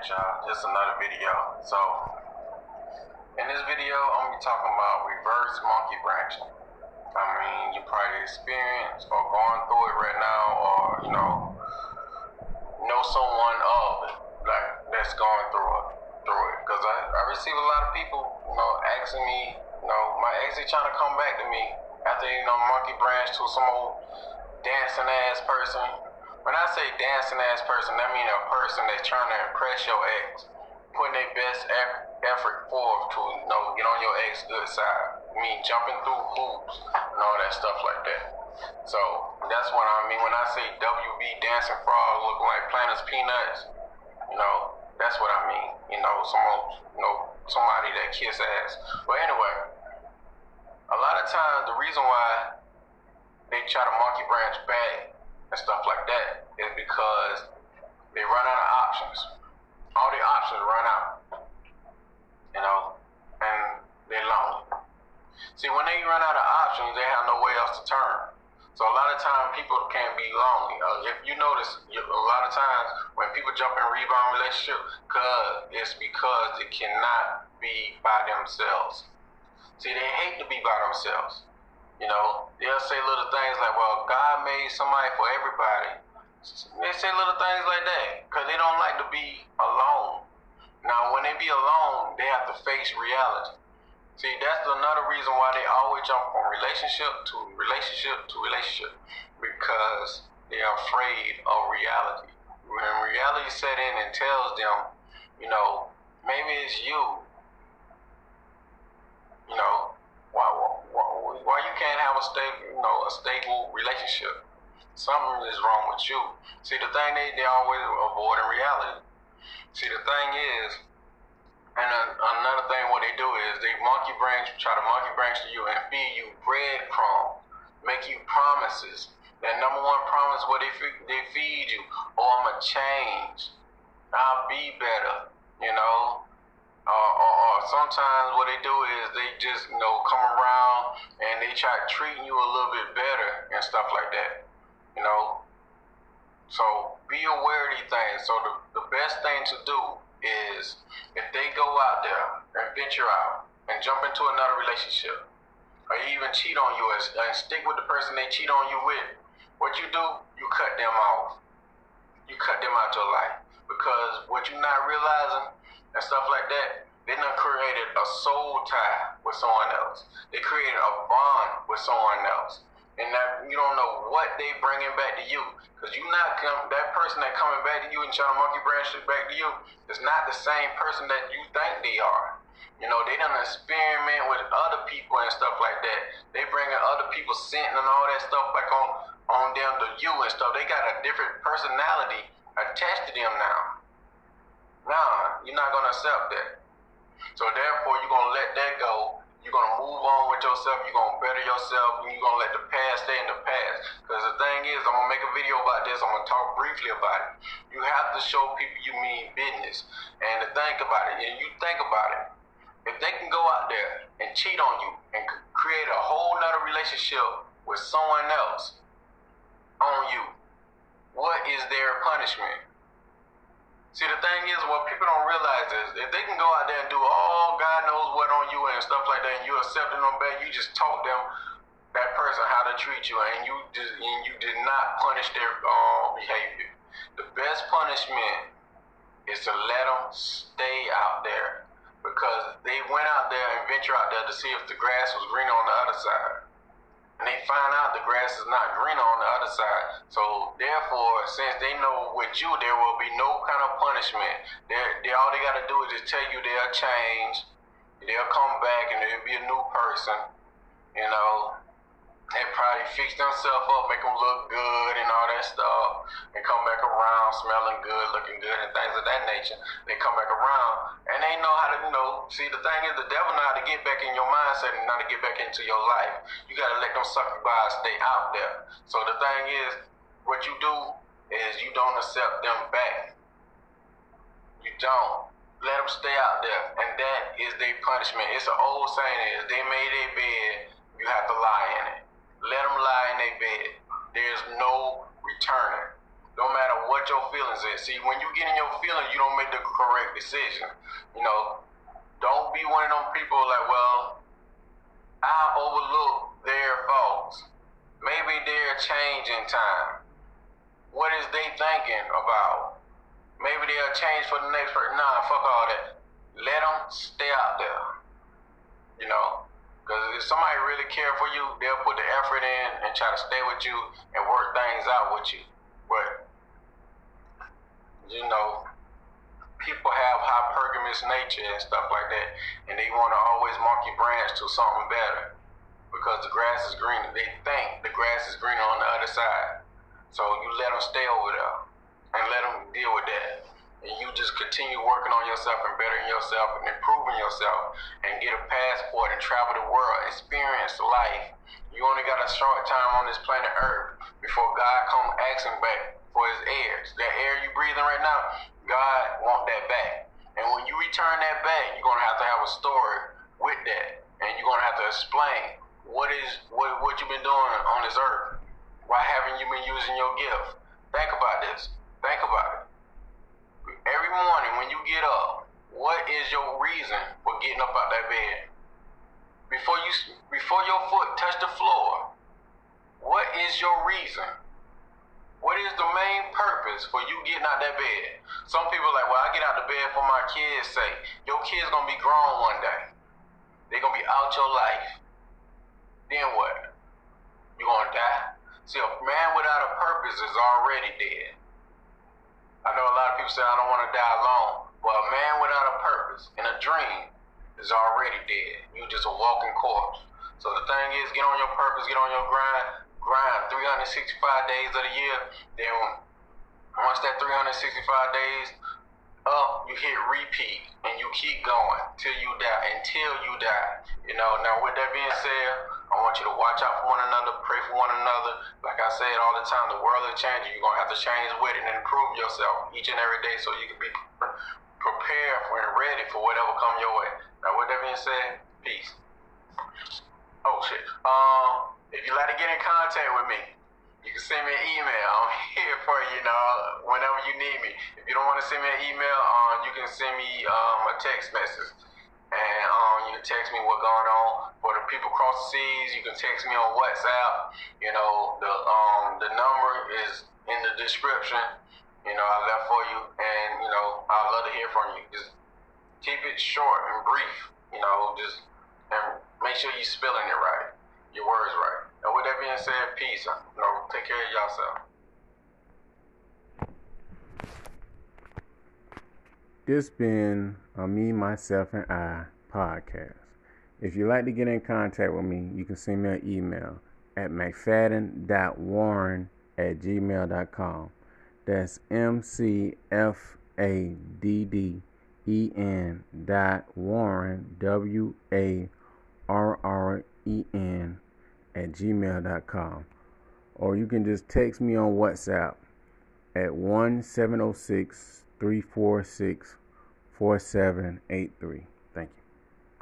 Alright, y'all, just another video. So, in this video, I'm gonna be talking about reverse monkey branching. I mean, you probably experienced or going through it right now, or you know, know someone of it, like that's going through it, through it. Because I, I receive a lot of people, you know, asking me, you know, my ex is trying to come back to me after you know monkey branch to some old dancing ass person when I say dancing ass person, that means a person that's trying to impress your ex, putting their best effort forth to you know get on your ex good side. I mean jumping through hoops and all that stuff like that. So that's what I mean when I say WB dancing frog looking like Planters peanuts. You know, that's what I mean. You know, someone, you know, somebody that kiss ass. But anyway, a lot of times the reason why they try to monkey branch back and stuff like that is because they run out of options. All the options run out, you know, and they're lonely. See, when they run out of options, they have nowhere else to turn. So a lot of times people can't be lonely. Uh, if you notice, a lot of times when people jump in rebound relationship, cause it's because they cannot be by themselves. See, they hate to be by themselves. You know, they'll say little things like, well, God made somebody for everybody. They say little things like that because they don't like to be alone. Now, when they be alone, they have to face reality. See, that's another reason why they always jump from relationship to relationship to relationship because they're afraid of reality. When reality set in and tells them, you know, maybe it's you, you know, why, why, why you can't have a stable, you know, a stable relationship? Something is wrong with you. See, the thing they they always avoid in reality. See, the thing is, and another thing what they do is they monkey branch, try to monkey branch to you and feed you breadcrumbs, make you promises. That number one promise what they they feed you, oh I'ma change, I'll be better, you know. Uh, or, or, sometimes what they do is they just you know come around and they try treating you a little bit better and stuff like that, you know. So be aware of these things. So the, the best thing to do is if they go out there and venture out and jump into another relationship or even cheat on you and, and stick with the person they cheat on you with, what you do, you cut them off. You cut them out your life because what you're not realizing and stuff like that, they done created a soul tie with someone else. They created a bond with someone else. And that you don't know what they bringing back to you. Because you not come, that person that coming back to you and trying to monkey branch it back to you is not the same person that you think they are. You know, they done experiment with other people and stuff like that. They bringing other people scent and all that stuff back on, on them to you and stuff. They got a different personality attached to them now. Nah, you're not gonna accept that. So therefore, you're gonna let that go. You're gonna move on with yourself. You're gonna better yourself, and you're gonna let the past stay in the past. Because the thing is, I'm gonna make a video about this. I'm gonna talk briefly about it. You have to show people you mean business, and to think about it. And you think about it. If they can go out there and cheat on you and create a whole nother relationship with someone else on you, what is their punishment? See, the thing is, what people don't realize is if they can go out there and do all God knows what on you and stuff like that, and you accepting them back, you just taught them that person how to treat you, and you just, and you did not punish their uh, behavior. The best punishment is to let them stay out there because they went out there and venture out there to see if the grass was green on the other side and they find out the grass is not green on the other side. So therefore, since they know with you there will be no kind of punishment, they they all they gotta do is just tell you they'll change, they'll come back and they'll be a new person, you know and probably fix themselves up, make them look good and all that stuff, and come back around smelling good, looking good, and things of that nature. They come back around, they know how to, you know, see, the thing is, the devil know how to get back in your mindset and how to get back into your life. You got to let them by stay out there. So the thing is, what you do is you don't accept them back. You don't. Let them stay out there, and that is their punishment. It's an old saying is, they made their bed, you have to lie in it. Let them lie in their bed. There's no returning. No matter what your feelings is. See, when you get in your feelings, you don't make the correct decision. You know, don't be one of them people like, well, I overlook their faults. Maybe they're changing time. What is they thinking about? Maybe they'll change for the next person. Nah, fuck all that. Let them stay out there. You know, because if somebody really care for you, they'll put the effort in and try to stay with you and work things out with you. You know, people have hypergamous nature and stuff like that, and they want to always monkey branch to something better because the grass is greener. They think the grass is greener on the other side. So you let them stay over there and let them deal with that. And you just continue working on yourself and bettering yourself and improving yourself and get a passport and travel the world, experience life. You only got a short time on this planet Earth before God come asking back for his airs. That air you're breathing right now, God want that back. And when you return that back, you're gonna have to have a story with that. And you're gonna have to explain what is what what you've been doing on this earth? Why haven't you been using your gift? Think about this. Think about it. Every morning when you get up, what is your reason for getting up out that bed? Before you before your foot touch the floor, what is your reason? What is the main purpose for you getting out that bed? Some people like, well, I get out the bed for my kids' sake. Your kids gonna be grown one day. They're gonna be out your life then what? You gonna die? See, a man without a purpose is already dead. I know a lot of people say I don't want to die alone, but a man without a purpose and a dream is already dead. You just a walking corpse. So the thing is, get on your purpose, get on your grind, grind 365 days of the year. Then once that 365 days up, you hit repeat and you keep going till you die, until you die. You know, now with that being said, I want you to watch out for one another, pray for one another. Like I said all the time, the world is changing. You're gonna have to change with it and improve yourself each and every day so you can be prepared for and ready for whatever come your way. Now with that being said, peace. Oh shit. Um, if you'd like to get in contact with me, you can send me an email. I'm here for you, you know, whenever you need me. If you don't want to send me an email, um, you can send me um, a text message. And um, you can text me what's going on. For the people across the seas, you can text me on WhatsApp. You know, the um, the number is in the description. You know, I left for you. And, you know, I'd love to hear from you. Just keep it short and brief. You know, just and make sure you're spelling it right. Your words right. And with that being said, peace. You know, take care of yourself. This been a Me, Myself, and I podcast. If you'd like to get in contact with me, you can send me an email at mcfadden.warren at gmail.com. That's M C F A D D E N dot Warren W A R R E N at gmail.com. Or you can just text me on WhatsApp at 1 706 346 4783.